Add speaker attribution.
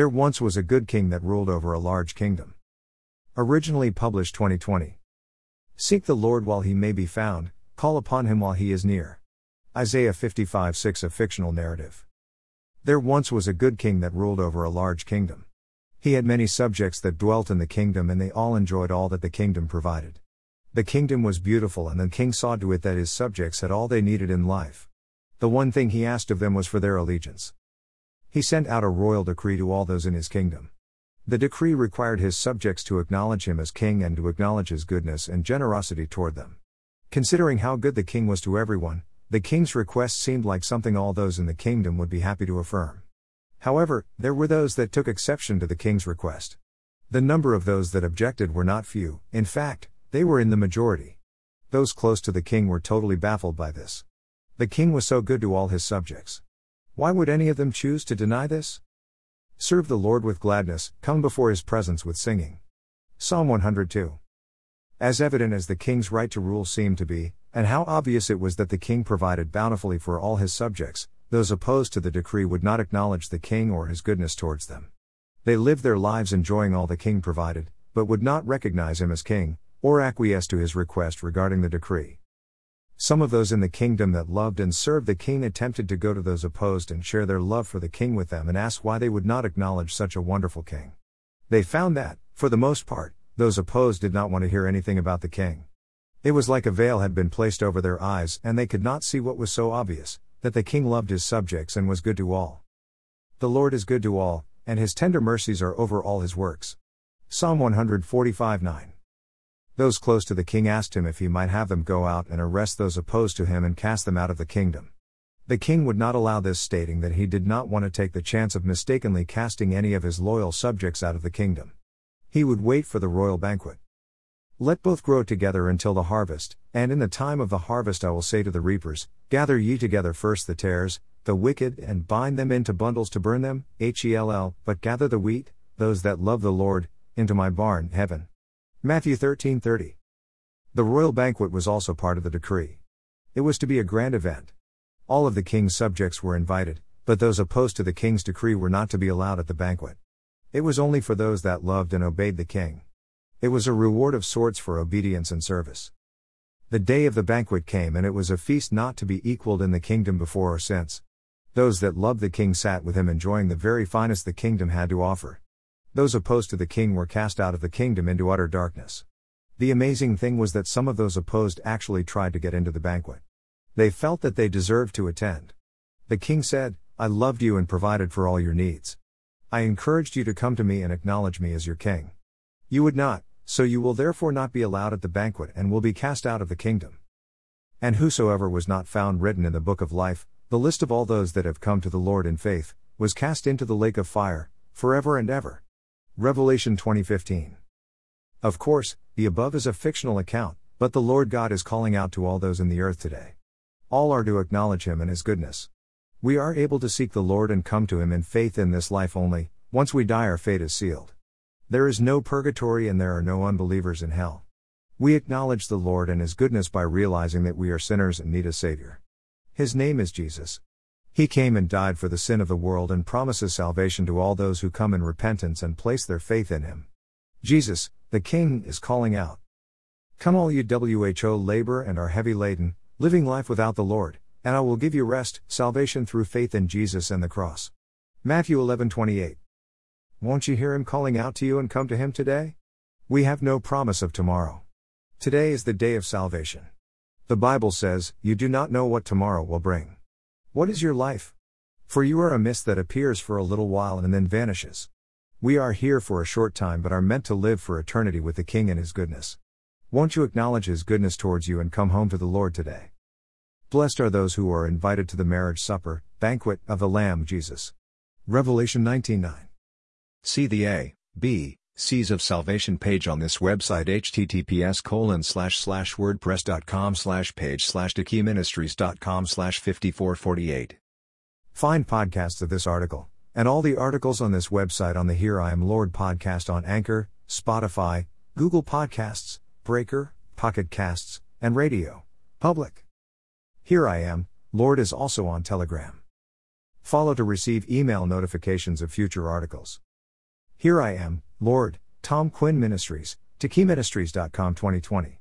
Speaker 1: There once was a good king that ruled over a large kingdom. Originally published 2020. Seek the Lord while he may be found, call upon him while he is near. Isaiah 55 6 A fictional narrative. There once was a good king that ruled over a large kingdom. He had many subjects that dwelt in the kingdom, and they all enjoyed all that the kingdom provided. The kingdom was beautiful, and the king saw to it that his subjects had all they needed in life. The one thing he asked of them was for their allegiance. He sent out a royal decree to all those in his kingdom. The decree required his subjects to acknowledge him as king and to acknowledge his goodness and generosity toward them. Considering how good the king was to everyone, the king's request seemed like something all those in the kingdom would be happy to affirm. However, there were those that took exception to the king's request. The number of those that objected were not few, in fact, they were in the majority. Those close to the king were totally baffled by this. The king was so good to all his subjects. Why would any of them choose to deny this? Serve the Lord with gladness, come before his presence with singing. Psalm 102. As evident as the king's right to rule seemed to be, and how obvious it was that the king provided bountifully for all his subjects, those opposed to the decree would not acknowledge the king or his goodness towards them. They lived their lives enjoying all the king provided, but would not recognize him as king, or acquiesce to his request regarding the decree. Some of those in the kingdom that loved and served the king attempted to go to those opposed and share their love for the king with them and ask why they would not acknowledge such a wonderful king. They found that, for the most part, those opposed did not want to hear anything about the king. It was like a veil had been placed over their eyes, and they could not see what was so obvious that the king loved his subjects and was good to all. The Lord is good to all, and his tender mercies are over all his works. Psalm 145 9. Those close to the king asked him if he might have them go out and arrest those opposed to him and cast them out of the kingdom. The king would not allow this, stating that he did not want to take the chance of mistakenly casting any of his loyal subjects out of the kingdom. He would wait for the royal banquet. Let both grow together until the harvest, and in the time of the harvest I will say to the reapers, Gather ye together first the tares, the wicked, and bind them into bundles to burn them, H-E-L-L, but gather the wheat, those that love the Lord, into my barn, heaven. Matthew 13:30. The royal banquet was also part of the decree. It was to be a grand event. All of the king's subjects were invited, but those opposed to the king's decree were not to be allowed at the banquet. It was only for those that loved and obeyed the king. It was a reward of sorts for obedience and service. The day of the banquet came, and it was a feast not to be equaled in the kingdom before or since. Those that loved the king sat with him enjoying the very finest the kingdom had to offer. Those opposed to the king were cast out of the kingdom into utter darkness. The amazing thing was that some of those opposed actually tried to get into the banquet. They felt that they deserved to attend. The king said, I loved you and provided for all your needs. I encouraged you to come to me and acknowledge me as your king. You would not, so you will therefore not be allowed at the banquet and will be cast out of the kingdom. And whosoever was not found written in the book of life, the list of all those that have come to the Lord in faith, was cast into the lake of fire, forever and ever. Revelation 2015. Of course, the above is a fictional account, but the Lord God is calling out to all those in the earth today. All are to acknowledge Him and His goodness. We are able to seek the Lord and come to Him in faith in this life only, once we die, our fate is sealed. There is no purgatory and there are no unbelievers in hell. We acknowledge the Lord and His goodness by realizing that we are sinners and need a Savior. His name is Jesus. He came and died for the sin of the world and promises salvation to all those who come in repentance and place their faith in Him. Jesus, the King, is calling out. Come, all you WHO labor and are heavy laden, living life without the Lord, and I will give you rest, salvation through faith in Jesus and the cross. Matthew 11:28. Won't you hear him calling out to you and come to him today? We have no promise of tomorrow. Today is the day of salvation. The Bible says, You do not know what tomorrow will bring. What is your life? For you are a mist that appears for a little while and then vanishes. We are here for a short time but are meant to live for eternity with the King and His goodness. Won't you acknowledge His goodness towards you and come home to the Lord today? Blessed are those who are invited to the marriage supper, banquet of the Lamb Jesus. Revelation 19:9.
Speaker 2: See the A, B, C's of Salvation page on this website https colon slash slash wordpress.com slash page slash ministries.com slash 5448.
Speaker 1: Find podcasts of this article, and all the articles on this website on the Here I Am Lord podcast on Anchor, Spotify, Google Podcasts, Breaker, Pocket Casts, and Radio Public. Here I Am, Lord is also on Telegram. Follow to receive email notifications of future articles. Here I am, Lord, Tom Quinn Ministries, TeKeyMinistries.com 2020.